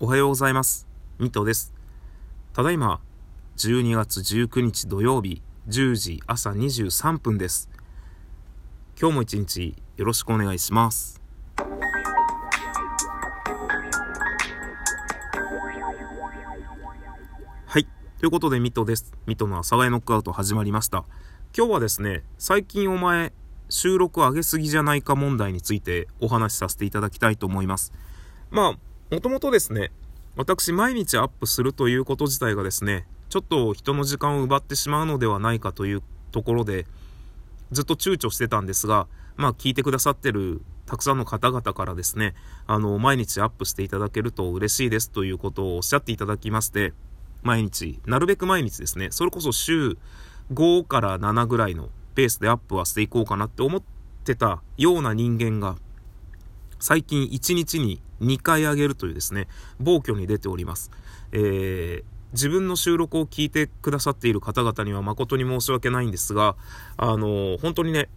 おはようございます。ミトです。ただいま、12月19日土曜日、10時朝23分です。今日も一日よろしくお願いします。はい。ということで、ミトです。ミトの朝がノックアウト始まりました。今日はですね、最近お前、収録上げすぎじゃないか問題についてお話しさせていただきたいと思います。まあ、もともとですね、私毎日アップするということ自体がですね、ちょっと人の時間を奪ってしまうのではないかというところで、ずっと躊躇してたんですが、まあ聞いてくださってるたくさんの方々からですね、あの、毎日アップしていただけると嬉しいですということをおっしゃっていただきまして、毎日、なるべく毎日ですね、それこそ週5から7ぐらいのペースでアップはしていこうかなって思ってたような人間が、最近1日に2回上げるというですね、暴挙に出ております。えー、自分の収録を聞いてくださっている方々には誠に申し訳ないんですが、あのー、本当にね、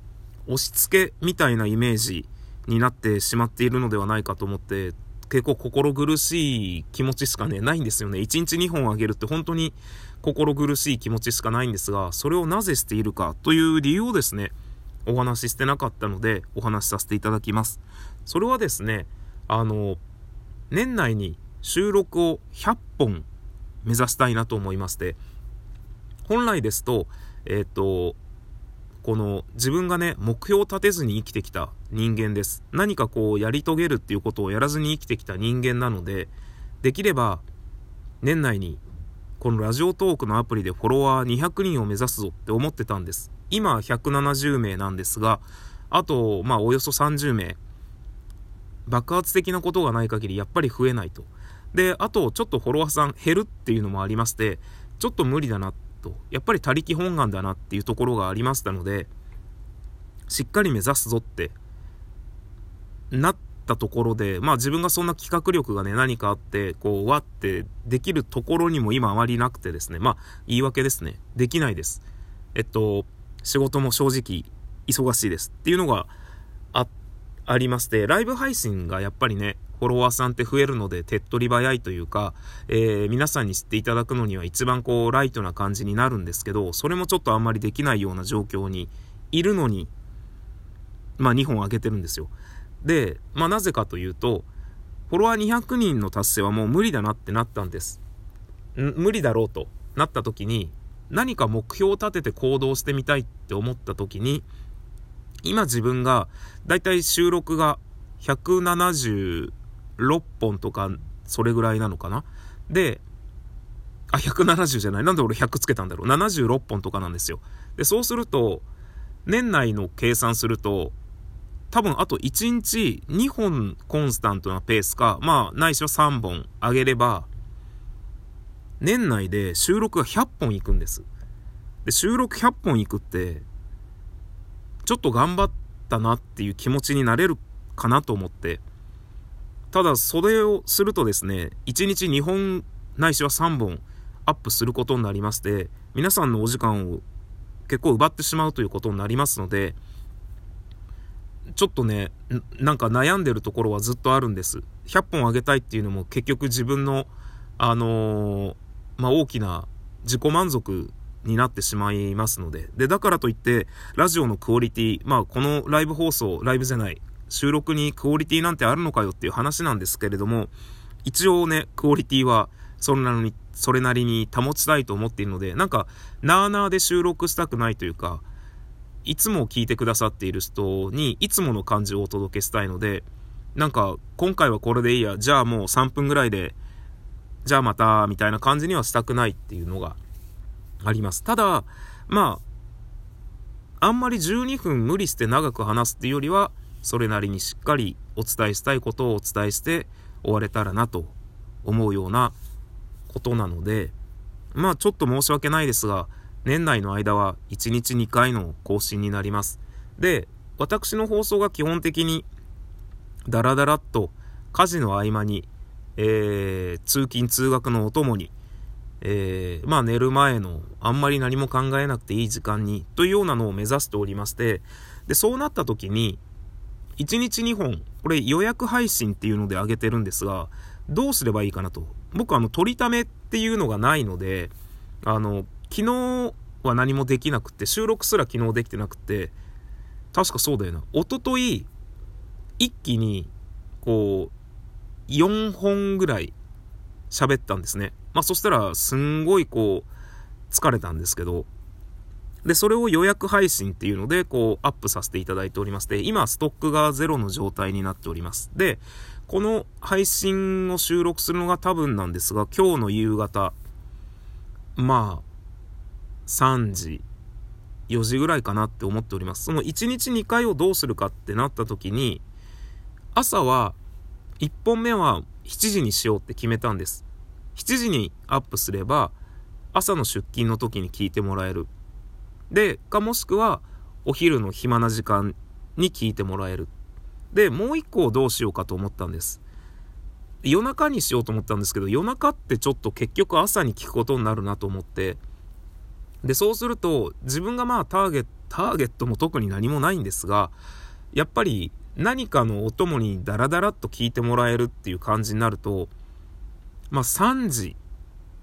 押し付けみたいなイメージになってしまっているのではないかと思って、結構心苦しい気持ちしかね、ないんですよね。1日2本あげるって本当に心苦しい気持ちしかないんですが、それをなぜしているかという理由をですね、お話ししてなかったので、お話しさせていただきます。それはですね、あの、年内に収録を100本目指したいなと思いまして、本来ですと、えっ、ー、と、この自分がね、目標を立てずに生きてきた人間です。何かこうやり遂げるっていうことをやらずに生きてきた人間なので、できれば年内にこのラジオトークのアプリでフォロワー200人を目指すぞって思ってたんです。今170名なんですが、あと、まあおよそ30名。爆発的なことがない限りやっぱり増えないと。で、あとちょっとフォロワーさん減るっていうのもありまして、ちょっと無理だなと。やっぱり他力本願だなっていうところがありましたので、しっかり目指すぞってなったところで、まあ自分がそんな企画力がね、何かあって、こう、わってできるところにも今あまりなくてですね、まあ言い訳ですね。できないです。えっと、仕事も正直忙しいですっていうのがあって、ありまして、ライブ配信がやっぱりね、フォロワーさんって増えるので手っ取り早いというか、えー、皆さんに知っていただくのには一番こうライトな感じになるんですけど、それもちょっとあんまりできないような状況にいるのに、まあ2本上げてるんですよ。で、まあなぜかというと、フォロワー200人の達成はもう無理だなってなったんです。無理だろうとなった時に、何か目標を立てて行動してみたいって思った時に、今自分が、だいたい収録が176本とか、それぐらいなのかな？で、あ、170じゃない。なんで俺100つけたんだろう？76本とかなんですよ。で、そうすると、年内の計算すると、多分あと1日2本コンスタントなペースか、まあ、ないしは3本上げれば、年内で収録が100本いくんです。で、収録100本いくって、ちょっと頑張ったなっていう気持ちになれるかなと思って、ただ、それをするとですね、1日2本ないしは3本アップすることになりまして、皆さんのお時間を結構奪ってしまうということになりますので、ちょっとね、なんか悩んでるところはずっとあるんです。100本あげたいっていうのも結局自分の、あのー、まあ、大きな自己満足になってしまいますので。で、だからといって、ラジオのクオリティ、まあ、このライブ放送、ライブじゃない、収録にクオリティなんてあるのかよっていう話なんですけれども、一応ね、クオリティは、それなりに、それなりに保ちたいと思っているので、なんか、なーなーで収録したくないというか、いつも聞いてくださっている人に、いつもの感じをお届けしたいので、なんか、今回はこれでいいや、じゃあもう3分ぐらいでじゃあまた、みたいな感じにはしたくないっていうのがあります。ただ、まあ、あんまり12分無理して長く話すっていうよりは、それなりにしっかりお伝えしたいことをお伝えして終われたらなと思うようなことなので、まあちょっと申し訳ないですが、年内の間は1日2回の更新になります。で、私の放送が基本的にダラダラっと家事の合間にえー、通勤通学のお供に、えー、まあ寝る前のあんまり何も考えなくていい時間にというようなのを目指しておりまして、で、そうなった時に、1日2本、これ予約配信っていうので上げてるんですが、どうすればいいかなと。僕はあの、取りためっていうのがないので、あの、昨日は何もできなくて、収録すら昨日できてなくて、確かそうだよな。おととい、一気に、こう、4本ぐらい喋ったんですね。まあそしたら、すんごいこう、疲れたんですけど、で、それを予約配信っていうので、こう、アップさせていただいておりまして、今、ストックがゼロの状態になっております。で、この配信を収録するのが多分なんですが、今日の夕方、まあ、3時、4時ぐらいかなって思っております。その1日2回をどうするかってなった時に、朝は、1本目は7時にしようって決めたんです。7時にアップすれば、朝の出勤の時に聞いてもらえる。で、かもしくは、お昼の暇な時間に聞いてもらえる。で、もう一個どうしようかと思ったんです。夜中にしようと思ったんですけど、夜中ってちょっと結局朝に聞くことになるなと思って、で、そうすると、自分がまあターゲット、ターゲットも特に何もないんですが、やっぱり何かのお供にダラダラっと聞いてもらえるっていう感じになると、まあ3時、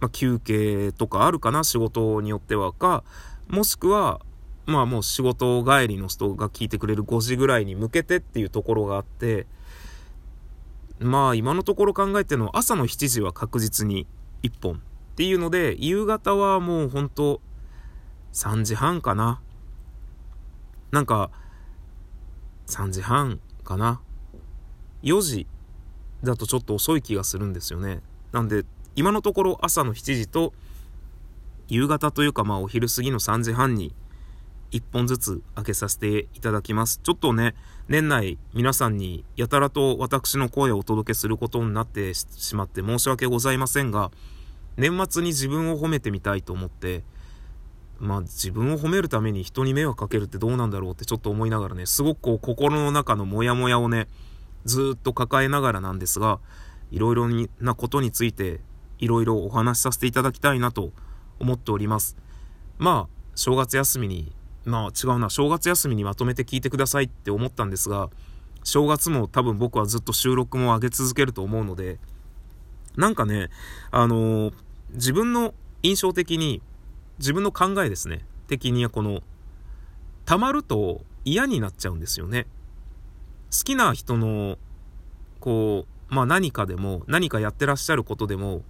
まあ、休憩とかあるかな、仕事によってはか、もしくは、まあもう仕事帰りの人が聞いてくれる5時ぐらいに向けてっていうところがあって、まあ今のところ考えての朝の7時は確実に1本っていうので、夕方はもうほんと3時半かな。なんか、3時半かな。4時だとちょっと遅い気がするんですよね。なんで、今のところ朝の7時と夕方というかまあお昼過ぎの3時半に1本ずつ開けさせていただきます。ちょっとね、年内皆さんにやたらと私の声をお届けすることになってしまって申し訳ございませんが、年末に自分を褒めてみたいと思って、まあ自分を褒めるために人に迷惑かけるってどうなんだろうってちょっと思いながらね、すごくこう心の中のモヤモヤをね、ずっと抱えながらなんですが、いろいろなことについて、いろいろお話しさせていただきたいなと思っております。まあ、正月休みに、まあ違うな、正月休みにまとめて聞いてくださいって思ったんですが、正月も多分僕はずっと収録も上げ続けると思うので、なんかね、あのー、自分の印象的に、自分の考えですね、的にはこの、溜まると嫌になっちゃうんですよね。好きな人の、こう、まあ何かでも、何かやってらっしゃることでも、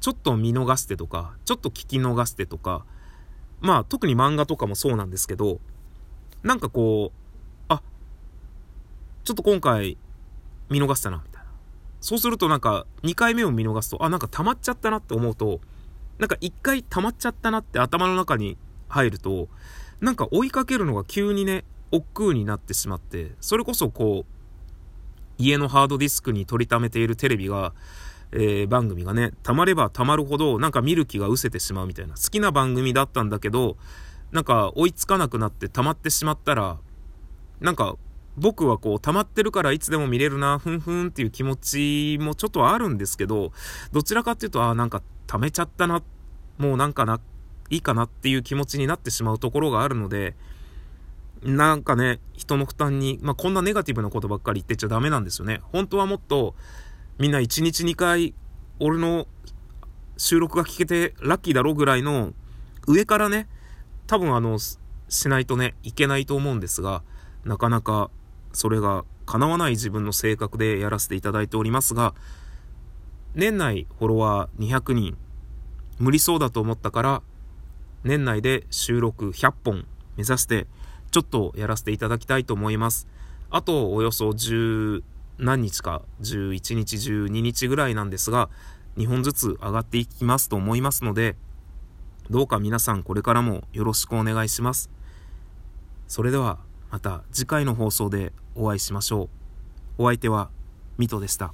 ちょっと見逃してとか、ちょっと聞き逃してとか、まあ特に漫画とかもそうなんですけど、なんかこう、あ、ちょっと今回見逃したな、みたいな。そうするとなんか2回目を見逃すと、あ、なんか溜まっちゃったなって思うと、なんか1回溜まっちゃったなって頭の中に入ると、なんか追いかけるのが急にね、億劫になってしまって、それこそこう、家のハードディスクに取りためているテレビが、えー、番組がね、溜まれば溜まるほど、なんか見る気が失せてしまうみたいな。好きな番組だったんだけど、なんか追いつかなくなって溜まってしまったら、なんか僕はこう溜まってるからいつでも見れるな、ふんふんっていう気持ちもちょっとあるんですけど、どちらかっていうと、あなんか溜めちゃったな、もうなんかな、いいかなっていう気持ちになってしまうところがあるので、なんかね、人の負担に、まあ、こんなネガティブなことばっかり言ってちゃダメなんですよね。本当はもっと、みんな1日2回、俺の収録が聞けてラッキーだろぐらいの、上からね、多分あの、しないとね、いけないと思うんですが、なかなかそれが叶わない自分の性格でやらせていただいておりますが、年内フォロワー200人、無理そうだと思ったから、年内で収録100本目指して、ちょっとやらせていただきたいと思います。あと、およそ10、何日か、11日、12日ぐらいなんですが、2本ずつ上がっていきますと思いますので、どうか皆さんこれからもよろしくお願いします。それではまた次回の放送でお会いしましょう。お相手はミトでした。